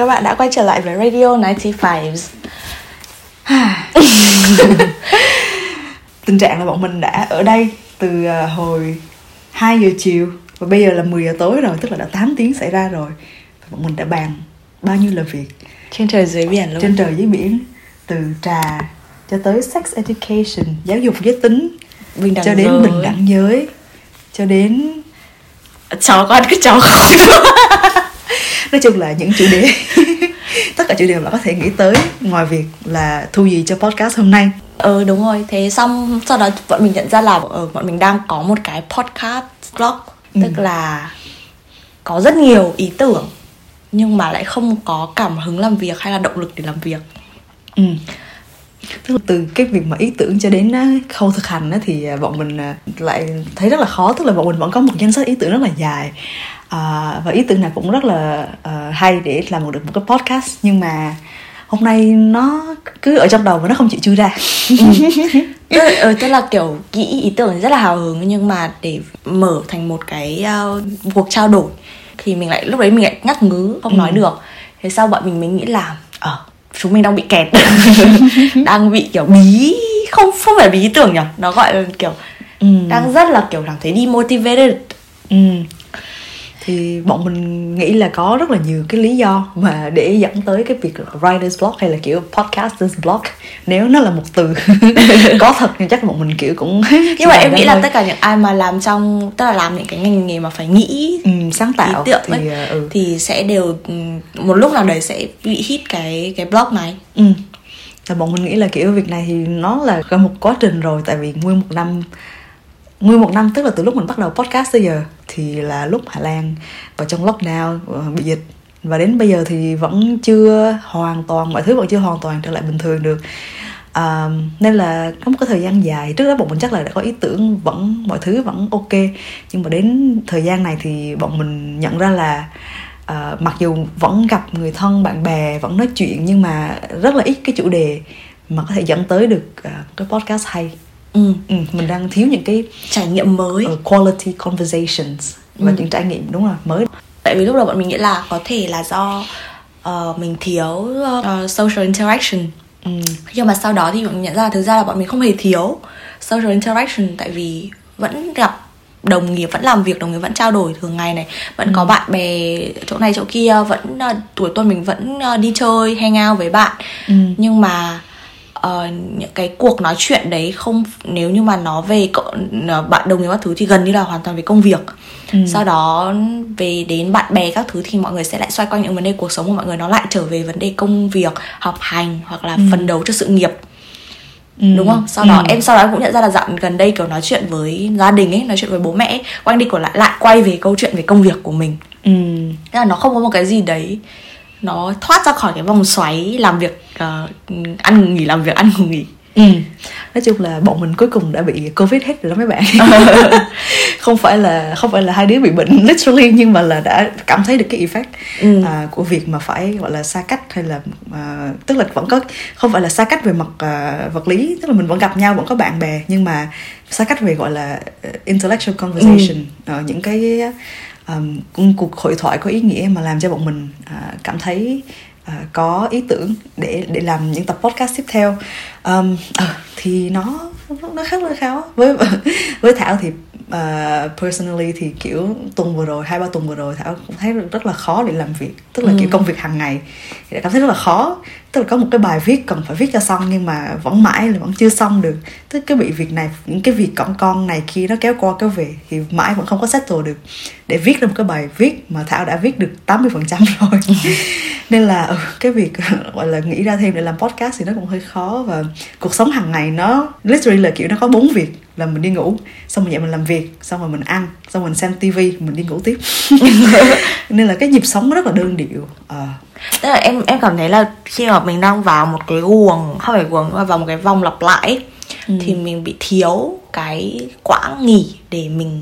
các bạn đã quay trở lại với Radio 95 Tình trạng là bọn mình đã ở đây từ à, hồi 2 giờ chiều Và bây giờ là 10 giờ tối rồi, tức là đã 8 tiếng xảy ra rồi. Và bọn mình đã bàn bao nhiêu là việc Trên trời dưới biển luôn. Trên trời dưới biển Từ trà cho tới sex education, giáo dục giới tính Bình đẳng Cho đến giới. bình đẳng giới Cho đến Cháu con cứ cháu không nói chung là những chủ đề. Tất cả chủ đề mà có thể nghĩ tới ngoài việc là thu gì cho podcast hôm nay. Ừ đúng rồi. Thế xong sau đó bọn mình nhận ra là ờ, Bọn mình đang có một cái podcast blog. Ừ. Tức là Có rất nhiều ý tưởng Nhưng mà lại không có cảm hứng làm việc Hay là động lực để làm việc. Ừ. Tức là từ cái việc mà ý tưởng cho đến khâu thực hành thì à, bọn mình à, lại thấy rất là khó. Tức là bọn mình vẫn có một danh sách ý tưởng rất là dài à, và ý tưởng nào cũng rất là à, hay để làm được một cái podcast. Nhưng mà hôm nay nó cứ ở trong đầu và nó không chịu chui ra. Tức, ừ, tức là kiểu nghĩ ý tưởng rất là hào hứng nhưng mà để mở thành một cái uh, cuộc trao đổi thì mình lại lúc đấy mình lại ngắt ngứ không Ừ. nói được. Thế sau bọn mình mới nghĩ là ờ chúng mình đang bị kẹt. Đang bị kiểu bí không không phải bí ý tưởng nhỉ? Nó gọi là kiểu Ừ. đang rất là kiểu cảm thấy demotivated. Ừ. Thì bọn mình nghĩ là có rất là nhiều cái lý do mà để dẫn tới cái việc là writer's block hay là kiểu podcaster's block nếu nó là một từ có thật thì chắc bọn mình kiểu cũng nhưng mà em nghĩ là tất cả những ai mà làm trong tức là làm những cái ngành nghề mà phải nghĩ ừ, sáng tạo ý tưởng thì ấy, ờ, ừ. thì sẽ đều ừm, một lúc nào đấy sẽ bị hit cái cái blog này Ừ. Và bọn mình nghĩ là kiểu việc này thì nó là một quá trình rồi tại vì nguyên một năm nguyên một năm tức là từ lúc mình bắt đầu podcast tới giờ thì là lúc Hà Lan vào trong lockdown ờ, bị dịch. Và đến bây giờ thì vẫn chưa hoàn toàn mọi thứ vẫn chưa hoàn toàn trở lại bình thường được. À, nên là có một cái thời gian dài trước đó bọn mình chắc là đã có ý tưởng vẫn mọi thứ vẫn ok. Nhưng mà đến thời gian này thì bọn mình nhận ra là à, mặc dù vẫn gặp người thân bạn bè vẫn nói chuyện nhưng mà rất là ít cái chủ đề mà có thể dẫn tới được à, cái podcast hay ừ. ừ, mình đang thiếu những cái trải nghiệm mới uh, quality conversations và Ừ. những trải nghiệm đúng rồi mới tại vì lúc đầu bọn mình nghĩ là có thể là do ờ, mình thiếu ờ, social interaction ừ. nhưng mà sau đó thì bọn mình nhận ra là thực ra là bọn mình không hề thiếu social interaction tại vì vẫn gặp đồng nghiệp vẫn làm việc đồng nghiệp vẫn trao đổi thường ngày này vẫn có bạn bè chỗ này chỗ kia vẫn ờ, tuổi tuần mình vẫn ờ, đi chơi hang out với bạn Ừ. nhưng mà ờ, những cái cuộc nói chuyện đấy không nếu như mà nó về bạn đồng nghiệp các thứ thì gần như là hoàn toàn về công việc Ừ. sau đó về đến bạn bè các thứ thì mọi người sẽ lại xoay quanh những vấn đề cuộc sống của mọi người nó lại trở về vấn đề công việc học hành hoặc là phấn đấu cho sự nghiệp Ừ. đúng không sau đó Ừ. em sau đó cũng nhận ra là dạo gần đây kiểu nói chuyện với gia đình ấy nói chuyện với bố mẹ ấy, quanh đi quẩn lại lại quay về câu chuyện về công việc của mình Ừ. Tức là nó không có một cái gì đấy nó thoát ra khỏi cái vòng xoáy làm việc ờ, ăn ngủ nghỉ làm việc ăn ngủ nghỉ Ừ. nói chung là bọn mình cuối cùng đã bị covid hết rồi đó mấy bạn không phải là không phải là hai đứa bị bệnh literally nhưng mà là đã cảm thấy được cái effect Ừ. à, của việc mà phải gọi là xa cách hay là à, tức là vẫn có không phải là xa cách về mặt à, vật lý tức là mình vẫn gặp nhau vẫn có bạn bè nhưng mà xa cách về gọi là uh, intellectual conversation Ờ, những cái um, cuộc hội thoại có ý nghĩa mà làm cho bọn mình à, cảm thấy à, có ý tưởng để để làm những tập podcast tiếp theo. Um, ờ, thì nó nó khá là khó với với thảo thì uh, personally thì kiểu tuần vừa rồi hai ba tuần vừa rồi thảo cũng thấy rất là khó để làm việc. Tức là Ừ. kiểu công việc hàng ngày thì đã cảm thấy rất là khó. Tức là có một cái bài viết cần phải viết cho xong nhưng mà vẫn mãi là vẫn chưa xong được. Tức cái bị việc này những cái việc con con này kia nó kéo qua kéo về thì mãi vẫn không có settle được. Để viết ra một cái bài viết mà thảo đã viết được 80% rồi nên là ừ, cái việc gọi là nghĩ ra thêm để làm podcast thì nó cũng hơi khó và cuộc sống hàng ngày nó literally là kiểu nó có bốn việc là mình đi ngủ xong rồi dậy mình làm việc xong rồi mình ăn xong rồi mình xem tivi mình đi ngủ tiếp nên là cái nhịp sống nó rất là đơn điệu Ờ. tức là em em cảm thấy là khi mà mình đang vào một cái guồng không phải guồng mà vào một cái vòng lặp lại Ừ. thì mình bị thiếu cái quãng nghỉ để mình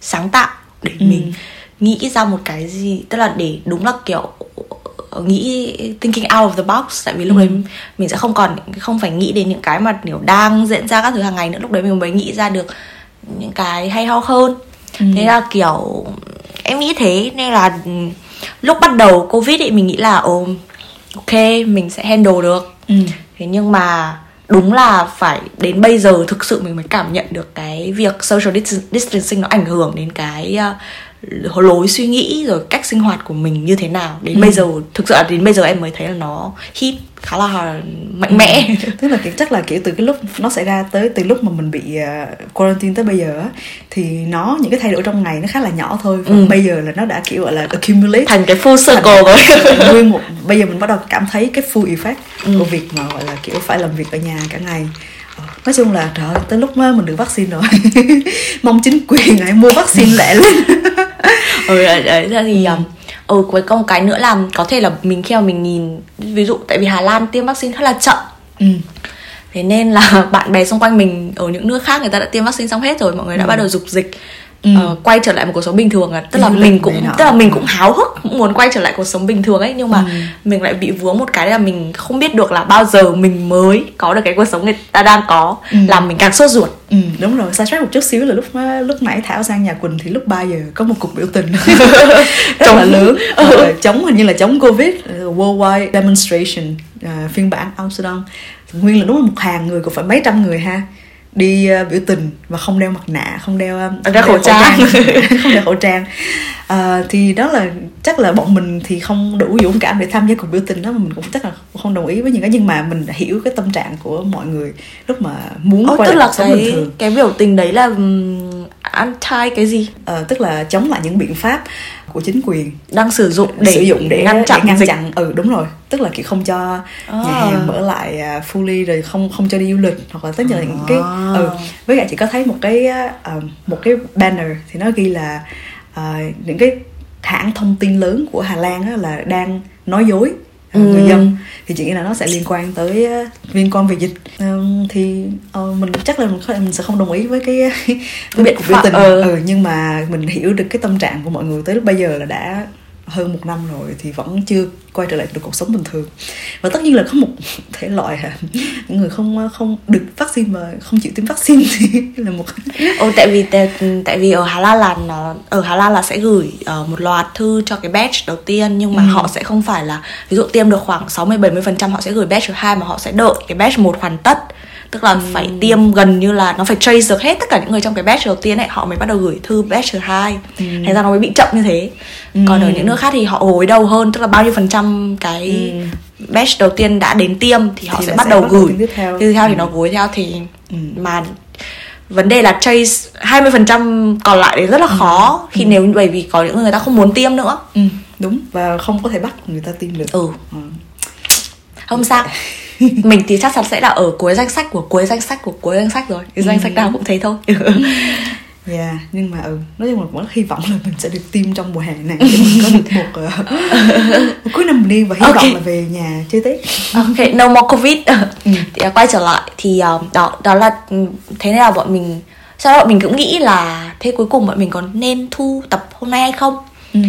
sáng tạo để Ừ. mình nghĩ ra một cái gì tức là để đúng là kiểu nghĩ thinking out of the box tại vì lúc Ừ. đấy mình sẽ không còn không phải nghĩ đến những cái mà kiểu đang diễn ra các thứ hàng ngày nữa lúc đấy mình mới nghĩ ra được những cái hay ho hơn Ừ. thế là kiểu em nghĩ thế nên là lúc bắt đầu covid ấy mình nghĩ là ồ ok mình sẽ handle được ừ. thế nhưng mà đúng là phải đến bây giờ thực sự mình mới cảm nhận được cái việc social dis- distancing nó ảnh hưởng đến cái uh, lối suy nghĩ rồi cách sinh hoạt của mình như thế nào. Đến Ừ. bây giờ thực sự là đến bây giờ em mới thấy là nó hit khá là mạnh mẽ. Tức là kiểu chắc là kiểu từ cái lúc nó xảy ra tới từ lúc mà mình bị uh, quarantine tới bây giờ á, thì nó những cái thay đổi trong ngày nó khá là nhỏ thôi. Còn Ừ. bây giờ là nó đã kiểu gọi là accumulate. Thành cái full circle rồi. nguyên một bây giờ mình bắt đầu cảm thấy cái full effect Ừ. của việc mà gọi là kiểu phải làm việc ở nhà cả ngày nói chung là trời ơi, tới lúc mà mình được vaccine rồi. Mong chính quyền hãy mua vaccine lẹ lên. Ừ đấy, ra thì um, ừ cuối cùng cái nữa là có thể là mình khi mà mình nhìn ví dụ tại vì Hà Lan tiêm vaccine rất là chậm. Ừ. thế nên là bạn bè xung quanh mình ở những nước khác người ta đã tiêm vaccine xong hết rồi mọi người đã bắt đầu dục dịch Ừ. ờ, quay trở lại một cuộc sống bình thường à? Tức là du mình cũng tức là mình cũng háo hức cũng muốn quay trở lại cuộc sống bình thường ấy nhưng mà Ừ. mình lại bị vướng một cái là mình không biết được là bao giờ mình mới có được cái cuộc sống người ta đang có Ừ. làm mình càng sốt ruột. Ừ, đúng rồi, sai sót một chút xíu là lúc lúc nãy Thảo sang nhà Quỳnh thì lúc 3 giờ có một cuộc biểu tình. Rất là lớn. Ờ, chống hình như là chống Covid ờ, worldwide demonstration ờ, phiên bản Amsterdam. Nguyên là đúng là một hàng người cũng phải mấy trăm người ha đi ờ, biểu tình và không đeo mặt nạ không đeo ờ, không đeo khẩu trang. không đeo khẩu trang. Ờ, thì đó là chắc là bọn mình thì không đủ dũng cảm để tham gia cuộc biểu tình đó mà mình cũng chắc là không đồng ý với những cái nhưng mà mình hiểu cái tâm trạng của mọi người lúc mà muốn Ồ, quay tức lại là sống bình cái thường. cái biểu tình đấy là anti cái gì? Ờ, tức là chống lại những biện pháp của chính quyền. Đang sử dụng để sử dụng để ngăn chặn để ngăn dịch. chặn. Ừ đúng rồi. Tức là kiểu không cho À. nhà hàng mở lại uh, fully rồi không không cho đi du lịch hoặc là tất cả những cái À. ừ với lại chị có thấy một cái uh, một cái banner thì nó ghi là uh, những cái hãng thông tin lớn của Hà Lan là đang nói dối Ừ. người dân thì chị nghĩ là nó sẽ liên quan tới uh, liên quan về dịch Ừm, thì ờ, mình chắc là mình, có- mình sẽ không đồng ý với cái với Biện cuộc biểu tình ừ. ừ, nhưng mà mình hiểu được cái tâm trạng của mọi người tới lúc bây giờ là đã hơn một năm rồi thì vẫn chưa quay trở lại được cuộc sống bình thường và tất nhiên là có một thể loại à, những người không không được vaccine mà không chịu tiêm vaccine thì là một Ồ, tại vì tại, tại vì ở Hà Lan là nó ở Hà Lan là sẽ gửi ờ, một loạt thư cho cái batch đầu tiên nhưng mà Ừ. họ sẽ không phải là ví dụ tiêm được khoảng 60 70% họ sẽ gửi batch thứ hai mà họ sẽ đợi cái batch một hoàn tất. Tức là phải tiêm gần như là nó phải trace được hết tất cả những người trong cái batch đầu tiên ấy họ mới bắt đầu gửi thư batch thứ hai. Thành ra nó mới bị chậm như thế. Còn ở những nước khác thì họ gối đầu hơn tức là bao nhiêu phần trăm cái batch đầu tiên đã đến tiêm thì họ Thì sẽ bắt sẽ đầu bắt gửi. tiếp theo. Tiếp theo thì Ừ. nó gối theo thì Ừ. mà vấn đề là trace 20% còn lại đấy rất là khó khi nếu bởi vì có những người người ta không muốn tiêm nữa ừ, đúng và không có thể bắt người ta tiêm được ừ Ừ. không sao mình thì chắc chắn sẽ là ở cuối danh sách của cuối danh sách của cuối danh sách rồi cái danh sách nào cũng thế thôi Yeah, nhưng mà ừ, nói chung là vẫn hy vọng là mình sẽ được tiêm trong mùa hè này để mình có được một, ờ, một cuối năm yên và hy Ok. vọng là về nhà chơi Tết. ok no more covid Ừ. thì à, quay trở lại thì à, đó đó là ừ, thế nên là bọn mình sau đó bọn mình cũng nghĩ là thế cuối cùng bọn mình có nên thu tập hôm nay hay không Ừ.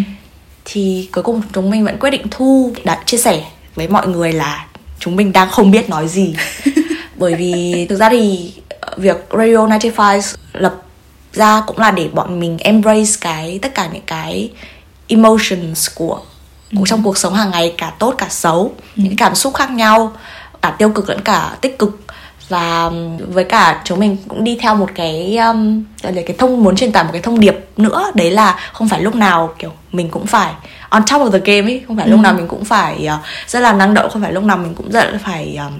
thì cuối cùng chúng mình vẫn quyết định thu đã chia sẻ với mọi người là chúng mình đang không biết nói gì. Bởi vì thực ra thì ờ, việc Radio 95 lập ra cũng là để bọn mình embrace cái tất cả những cái emotions của, của trong cuộc sống hàng ngày cả tốt cả xấu những cái cảm xúc khác nhau cả tiêu cực lẫn cả tích cực. Và với cả chúng mình cũng đi theo một cái um, là cái thông muốn truyền tải một cái thông điệp nữa. Đấy là không phải lúc nào kiểu mình cũng phải on top of the game ấy không phải lúc nào mình cũng phải uh, rất là năng động không phải lúc nào mình cũng rất là phải um,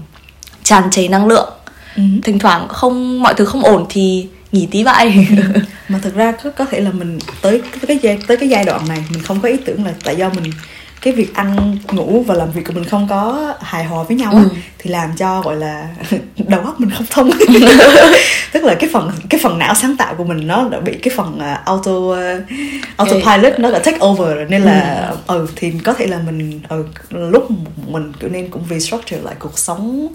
tràn trề năng lượng. Ừ. thỉnh thoảng không mọi thứ không ổn thì nghỉ tí vậy. Mà thực ra có, có thể là mình tới tới cái giai tới cái giai đoạn này mình không có ý tưởng là tại do mình cái việc ăn ngủ và làm việc của mình không có hài hòa với nhau á, Ừ. thì làm cho gọi là đầu óc mình không thông tức là cái phần cái phần não sáng tạo của mình nó đã bị cái phần à, auto uh, autopilot nó đã take over rồi nên là ừ thì có thể là mình ừ, lúc mình kiểu nên cũng restructure lại cuộc sống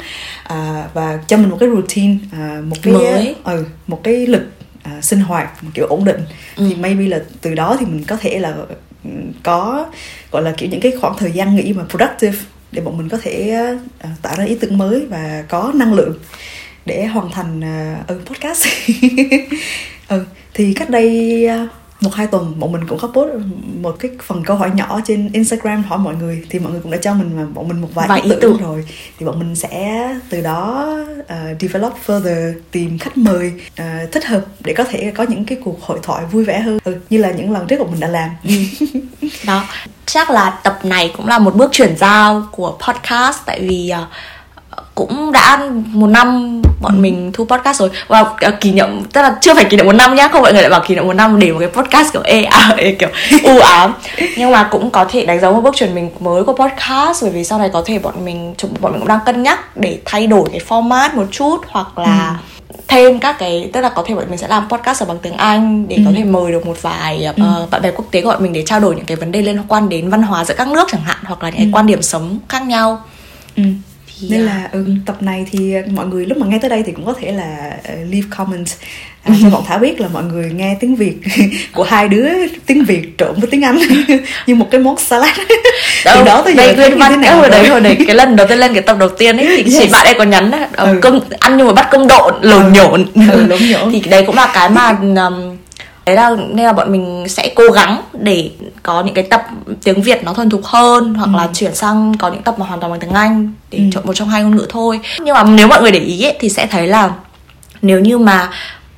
à, và cho mình một cái routine à, một cái Mới. ừ, một cái lịch à, sinh hoạt một kiểu ổn định Ừ. thì maybe là từ đó thì mình có thể là ừ, có gọi là kiểu những cái khoảng thời gian nghỉ mà productive để bọn mình có thể ờ, uh, tạo ra ý tưởng mới và có năng lượng để hoàn thành uh, podcast. Ừ thì cách đây uh, một hai tuần bọn mình cũng có post một cái phần câu hỏi nhỏ trên Instagram hỏi mọi người. Thì mọi người cũng đã cho mình mà bọn mình một vài, Vài ý tưởng tưởng. rồi. Thì bọn mình sẽ từ đó uh, develop further tìm khách mời uh, thích hợp để có thể có những cái cuộc hội thoại vui vẻ hơn. Ừ, như là những lần trước bọn mình đã làm. Đó. Chắc là tập này cũng là một bước chuyển giao của podcast. Tại vì ờ, cũng đã một năm bọn mình thu podcast rồi. Và ờ, kỷ niệm tức là chưa phải kỷ niệm một năm nhá không mọi người lại bảo kỷ niệm một năm để một cái podcast kiểu ê à, ê, kiểu u ám. Nhưng mà cũng có thể đánh dấu một bước chuyển mình mới của podcast bởi vì sau này có thể bọn mình chúng bọn mình cũng đang cân nhắc để thay đổi cái format một chút hoặc là thêm các cái tức là có thể bọn mình sẽ làm podcast ở bằng tiếng Anh để có thể mời được một vài ờ, bạn bè quốc tế của bọn mình để trao đổi những cái vấn đề liên quan đến văn hóa giữa các nước chẳng hạn hoặc là những cái quan điểm sống khác nhau. Ừ. thì nên à, là ừ, tập này thì mọi người lúc mà nghe tới đây thì cũng có thể là uh, leave comment à, cho bọn thảo biết là mọi người nghe tiếng việt của hai đứa tiếng việt trộn với tiếng anh như một cái món salad từ đó tới giờ đây thế văn nào hồi đấy rồi? hồi đấy cái lần đầu tiên lên cái tập đầu tiên ấy thì chị Yes. bạn ấy có nhắn đấy ờ, Ừ. ăn nhưng mà bắt cơm độn lồn Ừ. nhổn Ừ, lộn nhổn. thì đấy cũng là cái mà um, đấy là nên là bọn mình sẽ cố gắng để có những cái tập tiếng Việt nó thuần thục hơn hoặc Ừ. là chuyển sang có những tập mà hoàn toàn bằng tiếng Anh để chọn một trong hai ngôn ngữ thôi. Nhưng mà nếu mọi người để ý ấy, thì sẽ thấy là nếu như mà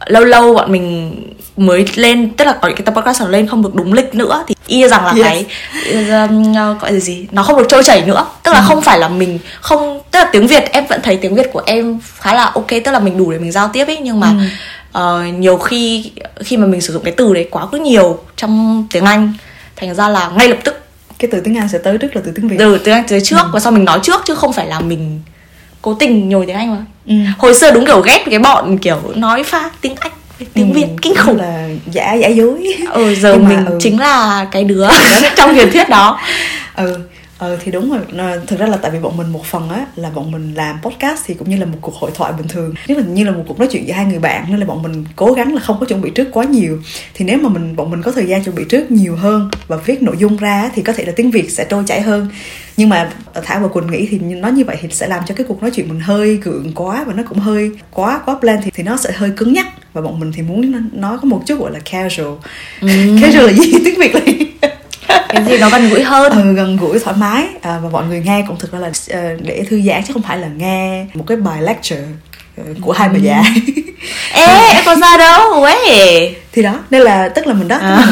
lâu lâu bọn mình mới lên tức là có những cái tập podcast nó lên không được đúng lịch nữa thì y rằng là Yes. cái um, gọi là gì nó không được trôi chảy nữa. Tức là không phải là mình không tức là tiếng việt em vẫn thấy tiếng việt của em khá là ok tức là mình đủ để mình giao tiếp ấy nhưng mà ờ, nhiều khi khi mà mình sử dụng cái từ đấy quá cứ nhiều trong tiếng anh thành ra là ngay lập tức cái từ tiếng anh sẽ tới trước là từ tiếng việt. Từ tiếng anh tới trước và sau mình nói trước chứ không phải là mình cố tình nhồi tiếng anh mà. Ừ. hồi xưa đúng kiểu ghét cái bọn kiểu nói pha tiếng anh tiếng Ừ, việt kinh khủng. là giả giả dối. Ừ giờ Nhưng mà, mình ừ. chính là cái đứa trong truyền thuyết đó. Ừ ờ thì đúng rồi. Ờ, thực ra là tại vì bọn mình một phần á là bọn mình làm podcast thì cũng như là một cuộc hội thoại bình thường. Nếu mình như là một cuộc nói chuyện giữa hai người bạn nên là bọn mình cố gắng là không có chuẩn bị trước quá nhiều. Thì nếu mà mình bọn mình có thời gian chuẩn bị trước nhiều hơn và viết nội dung ra thì có thể là tiếng việt sẽ trôi chảy hơn. Nhưng mà thảo và quỳnh nghĩ thì nói như vậy thì sẽ làm cho cái cuộc nói chuyện mình hơi gượng quá và nó cũng hơi quá quá plan thì, thì nó sẽ hơi cứng nhắc. Và bọn mình thì muốn nó- nói có một chút gọi là casual. Casual là gì? Tiếng việt là gì? Cái gì nó gần gũi hơn. Ừ, gần gũi thoải mái. À, và mọi người nghe cũng thực ra là ờ, để thư giãn chứ không phải là nghe một cái bài lecture ờ, của hai bà già ê em có ra đâu ấy thì đó nên là tức là mình đó À.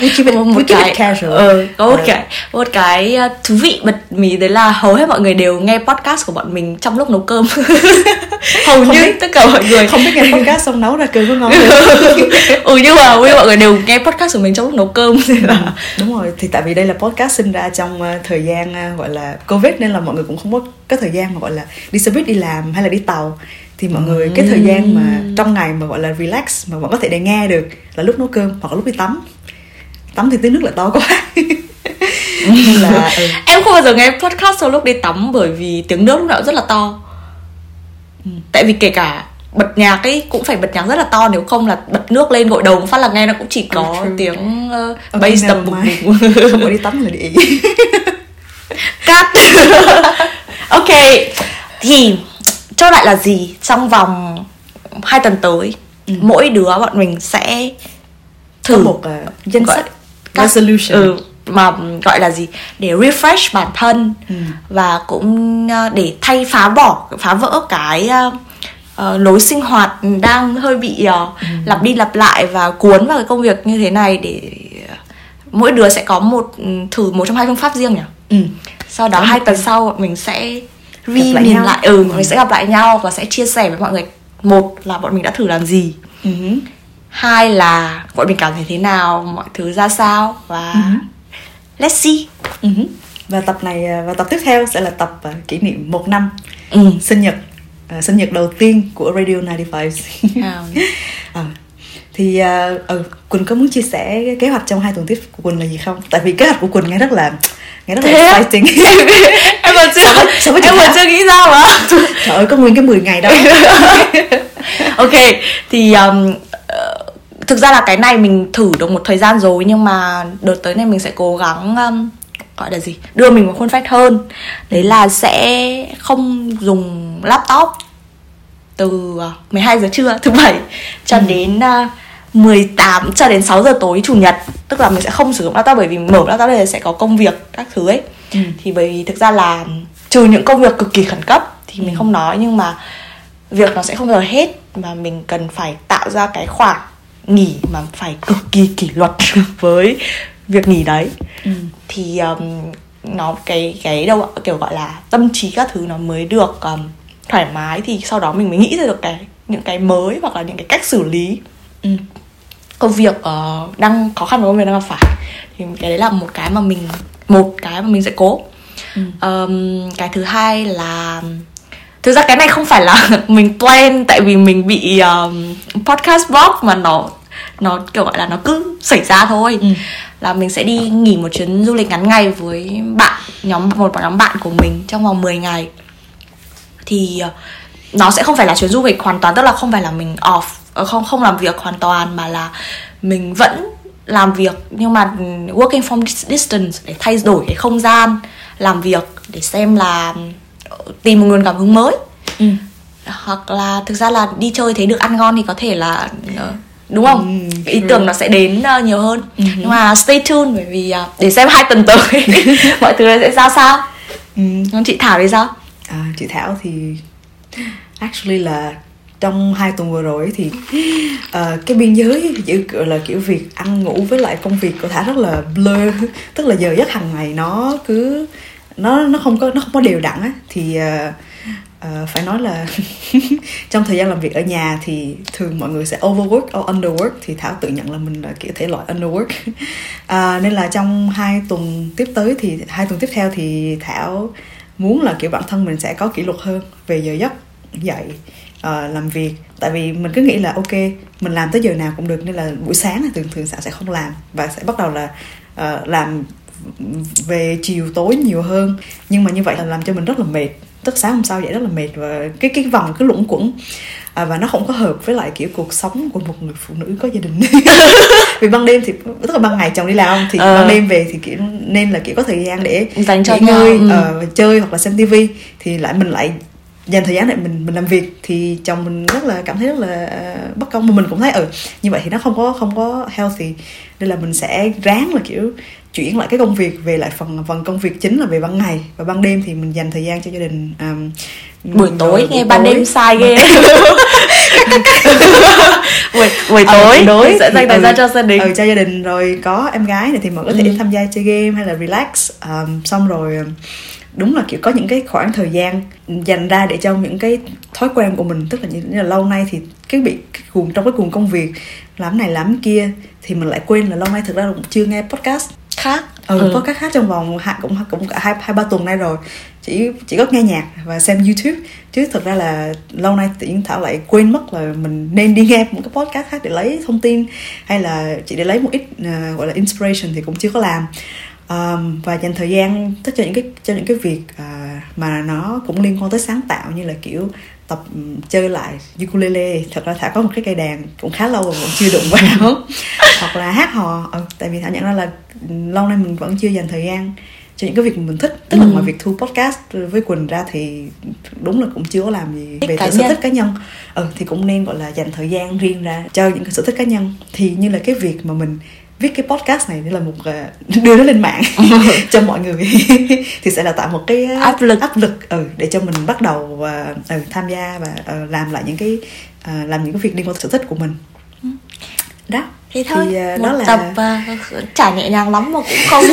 we keep it, một, we một keep cái it casual. Ừ, có một Ờ. cái một cái uh, thú vị bật mí đấy là hầu hết mọi người đều nghe podcast của bọn mình trong lúc nấu cơm. Hầu Không như biết- tất cả mọi người. không biết nghe podcast xong nấu ra cơm có ngon ừ nhưng mà nguyên mọi người đều nghe podcast của mình trong lúc nấu cơm. Nên là đúng rồi thì tại vì đây là podcast sinh ra trong ờ, thời gian ờ, gọi là covid nên là mọi người cũng không có có thời gian mà gọi là đi xe buýt đi làm hay là đi tàu. Thì mọi người cái thời gian mà trong ngày mà gọi là relax mà vẫn có thể để nghe được là lúc nấu cơm hoặc là lúc đi tắm tắm thì tiếng nước lại to quá nên là ừ. em không bao giờ nghe podcast sau lúc đi tắm bởi vì tiếng nước lúc nào cũng rất là to tại vì kể cả bật nhạc ấy cũng phải bật nhạc rất là to nếu không là bật nước lên gội đầu phát là nghe nó cũng chỉ có true. tiếng uh, Ok, bass never tập bục mind. bục không có đi tắm là đi ị cắt ok thì cho lại là gì trong vòng hai tuần tới mỗi đứa bọn mình sẽ thử thử một uh, danh sách các- resolution ừ, mà gọi là gì để refresh bản thân Ừ. và cũng ờ, để thay phá bỏ phá vỡ cái ờ, ờ, lối sinh hoạt đang hơi bị ờ, Ừ. lặp đi lặp lại và cuốn vào cái công việc như thế này để mỗi đứa sẽ có một ừ, thử một trong hai phương pháp riêng nhỉ ừ. sau đó Có hai tuần sau bọn mình sẽ re nhìn nhau. lại ừ mình sẽ gặp lại nhau và sẽ chia sẻ với mọi người một là bọn mình đã thử làm gì Ừ. hai là bọn mình cảm thấy thế nào mọi thứ ra sao và Ừ. let's see Ừ. và tập này ờ, và tập tiếp theo sẽ là tập ờ, kỷ niệm một năm ừ. sinh nhật ờ, sinh nhật đầu tiên của Radio 95 À. Ờ. thì ờ, ừ, Quỳnh có muốn chia sẻ kế hoạch trong hai tuần tiếp của Quỳnh là gì không? Tại vì kế hoạch của Quỳnh nghe rất là nghe rất là Thế exciting. em còn chưa Sao sao em còn chưa nghĩ ra mà Trời ơi có nguyên cái 10 ngày đó. ok thì um, ờ, thực ra là cái này mình thử được một thời gian rồi nhưng mà đợt tới này mình sẽ cố gắng um, gọi là gì? Đưa mình vào khuôn phép hơn. Đấy là sẽ không dùng laptop từ ờ, 12 giờ trưa thứ bảy cho đến uh, 18 cho đến 6 giờ tối chủ nhật. Tức là mình sẽ không sử dụng laptop bởi vì mở laptop đây sẽ có công việc các thứ ấy. Ừ. thì bởi vì thực ra là trừ những công việc cực kỳ khẩn cấp thì mình Ừ. không nói nhưng mà việc nó sẽ không bao giờ hết mà mình cần phải tạo ra cái khoảng nghỉ mà phải cực kỳ kỷ luật với việc nghỉ đấy Ừ. thì um, nó cái cái đâu kiểu gọi là tâm trí các thứ nó mới được um, thoải mái thì sau đó mình mới nghĩ ra được cái những cái mới hoặc là những cái cách xử lý Ừ. công việc uh, đang khó khăn với công việc đang gặp phải thì cái đấy là một cái mà mình một cái mà mình sẽ cố Ừ. um, cái thứ hai là thực ra cái này không phải là mình plan tại vì mình bị um, podcast blog mà nó nó kiểu gọi là nó cứ xảy ra thôi. Ừ. là mình sẽ đi nghỉ một chuyến du lịch ngắn ngày với bạn nhóm một nhóm bạn của mình trong vòng 10 ngày. Thì ờ, nó sẽ không phải là chuyến du lịch hoàn toàn tức là không phải là mình off ờ, không không làm việc hoàn toàn mà là mình vẫn làm việc. Nhưng mà working from dis- distance để thay đổi cái không gian làm việc để xem là tìm một nguồn cảm hứng mới. Ừ. hoặc là thực ra là đi chơi thấy được ăn ngon thì có thể là ờ, đúng không? Ừ, ý tưởng nó sẽ đến ờ, nhiều hơn. Ừ. nhưng mà stay tuned bởi vì ờ, để xem hai tuần tới mọi thứ nó sẽ ra sao. Ừ. còn chị thảo thì sao? À, chị Thảo thì actually là trong hai tuần vừa rồi thì ờ, cái biên giới giữa gọi là kiểu việc ăn ngủ với lại công việc của Thảo rất là blur. Tức là giờ giấc hàng ngày nó cứ nó nó không có nó không có đều đặn á thì uh, uh, phải nói là trong thời gian làm việc ở nhà thì thường mọi người sẽ overwork or underwork thì Thảo tự nhận là mình là kiểu thể loại underwork. Uh, nên là trong hai tuần tiếp tới thì hai tuần tiếp theo thì Thảo muốn là kiểu bản thân mình sẽ có kỷ luật hơn về giờ giấc dậy uh, làm việc. Tại vì mình cứ nghĩ là ok mình làm tới giờ nào cũng được nên là buổi sáng thì thường thường sẽ sẽ không làm và sẽ bắt đầu là uh, làm về chiều tối nhiều hơn. Nhưng mà như vậy là làm cho mình rất là mệt. Tức sáng hôm sau dậy rất là mệt và cái cái vòng cứ luẩn quẩn. À, và nó không có hợp với lại kiểu cuộc sống của một người phụ nữ có gia đình. Vì ban đêm thì tức là ban ngày chồng đi làm thì Ờ. ban đêm về thì kiểu nên là kiểu có thời gian để dành cho nghỉ ngơi ừ. ờ, chơi hoặc là xem tivi thì lại mình lại dành thời gian để mình mình làm việc thì chồng mình rất là cảm thấy rất là ờ, bất công. Mà mình cũng thấy ừ như vậy thì nó không có không có healthy. Nên là mình sẽ ráng là kiểu chuyển lại cái công việc về lại phần phần công việc chính là về ban ngày và ban đêm. Thì mình dành thời gian cho gia đình um, buổi rồi tối nghe ban tối. đêm sai ghê. Buổi buổi Ờ, tối. đối mình sẽ dành thời ừ, gian cho gia đình. Ừ, cho gia đình. Rồi có em gái này thì mọi người có thể Ừ. tham gia chơi game hay là relax. Um, xong rồi đúng là kiểu có những cái khoảng thời gian dành ra để cho những cái thói quen của mình tức là như là lâu nay thì cái bị cái cuồng trong cái cuồng công việc làm này làm kia thì mình lại quên là lâu nay thực ra cũng chưa nghe podcast khác. Ừ, Ừ. podcast khác trong vòng hai cũng cũng cả hai hai ba tuần nay rồi. Chỉ chỉ có nghe nhạc và xem youtube. Chứ thực ra là lâu nay tự nhiên thảo lại quên mất là mình nên đi nghe một cái podcast khác để lấy thông tin hay là chỉ để lấy một ít à, gọi là inspiration thì cũng chưa có làm um, và dành thời gian tất cho những cái cho những cái việc à, mà nó cũng liên quan tới sáng tạo như là kiểu tập ừm, chơi lại ukulele. Thật ra thảo có một cái cây đàn cũng khá lâu rồi vẫn chưa đụng vào. Hoặc là hát hò. Ừ, tại vì thảo nhận ra là lâu nay mình vẫn chưa dành thời gian cho những cái việc mình thích. Tức là Ừ. ngoài việc thu podcast với quỳnh ra thì đúng là cũng chưa có làm gì về cá sở nhân. thích cá nhân. Ừ thì cũng nên gọi là dành thời gian riêng ra cho những cái sở thích cá nhân. Thì như là cái việc mà mình viết cái podcast này để là một à, đưa nó lên mạng cho mọi người. Thì sẽ là tạo một cái à, Áp lực. áp lực ừ, để cho mình bắt đầu và ừ, tham gia và ờ, làm lại những cái à, làm những cái việc liên quan sở thích của mình. Đó. Thế thôi. Thì, à, một đó là- tập à, chả nhẹ nhàng lắm mà cũng không.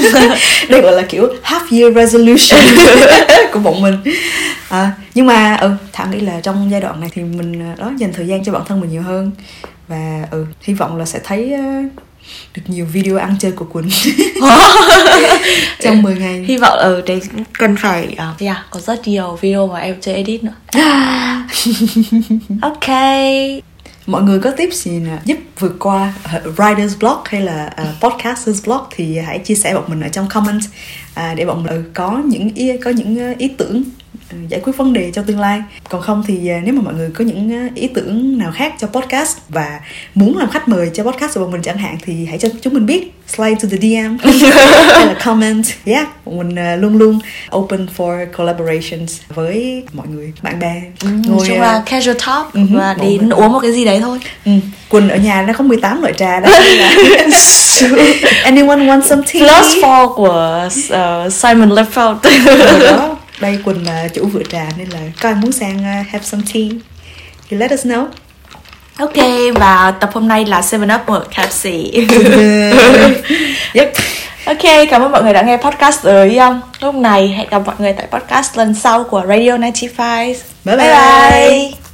Đây gọi là kiểu half year resolution của bọn mình. À, nhưng mà ừ thảo nghĩ là trong giai đoạn này thì mình đó dành thời gian cho bản thân mình nhiều hơn. Và ừ hy vọng là sẽ thấy à, được nhiều video ăn chơi của quỳnh trong 10 ngày. Hy vọng ở đấy cần phải uh, yeah, có rất nhiều video mà em chưa edit nữa. Ok. Mọi người có tips gì nè? Giúp vượt qua uh, writer's block hay là uh, podcaster's block thì hãy chia sẻ bọn mình ở trong comment à, để bọn mình có những ý có những uh, ý tưởng. ờ, giải quyết vấn đề cho tương lai. Còn không thì ờ, nếu mà mọi người có những ờ, ý tưởng nào khác cho podcast và muốn làm khách mời cho podcast của bọn mình chẳng hạn thì hãy cho chúng mình biết. Slide to the DM hay là comment. Yeah bọn mình ờ, luôn luôn open for collaborations với mọi người bạn bè. Nói chung ờ, là casual talk Ừ, và ngồi đến với- uống một cái gì đấy thôi. Ừ, Quỳnh ở nhà nó có 18 loại trà đó là anyone want some tea? Plus four của uh, Simon Lefeld Rồi đó đây Quỳnh là chủ vựa trà nên là có ai muốn sang uh, have some tea thì let us know Ok và tập hôm nay là 7up ở KFC yep Ok, cảm ơn mọi người đã nghe podcast tới um, lúc này. Hẹn gặp mọi người tại podcast lần sau của Radio 95. Bye bye. bye.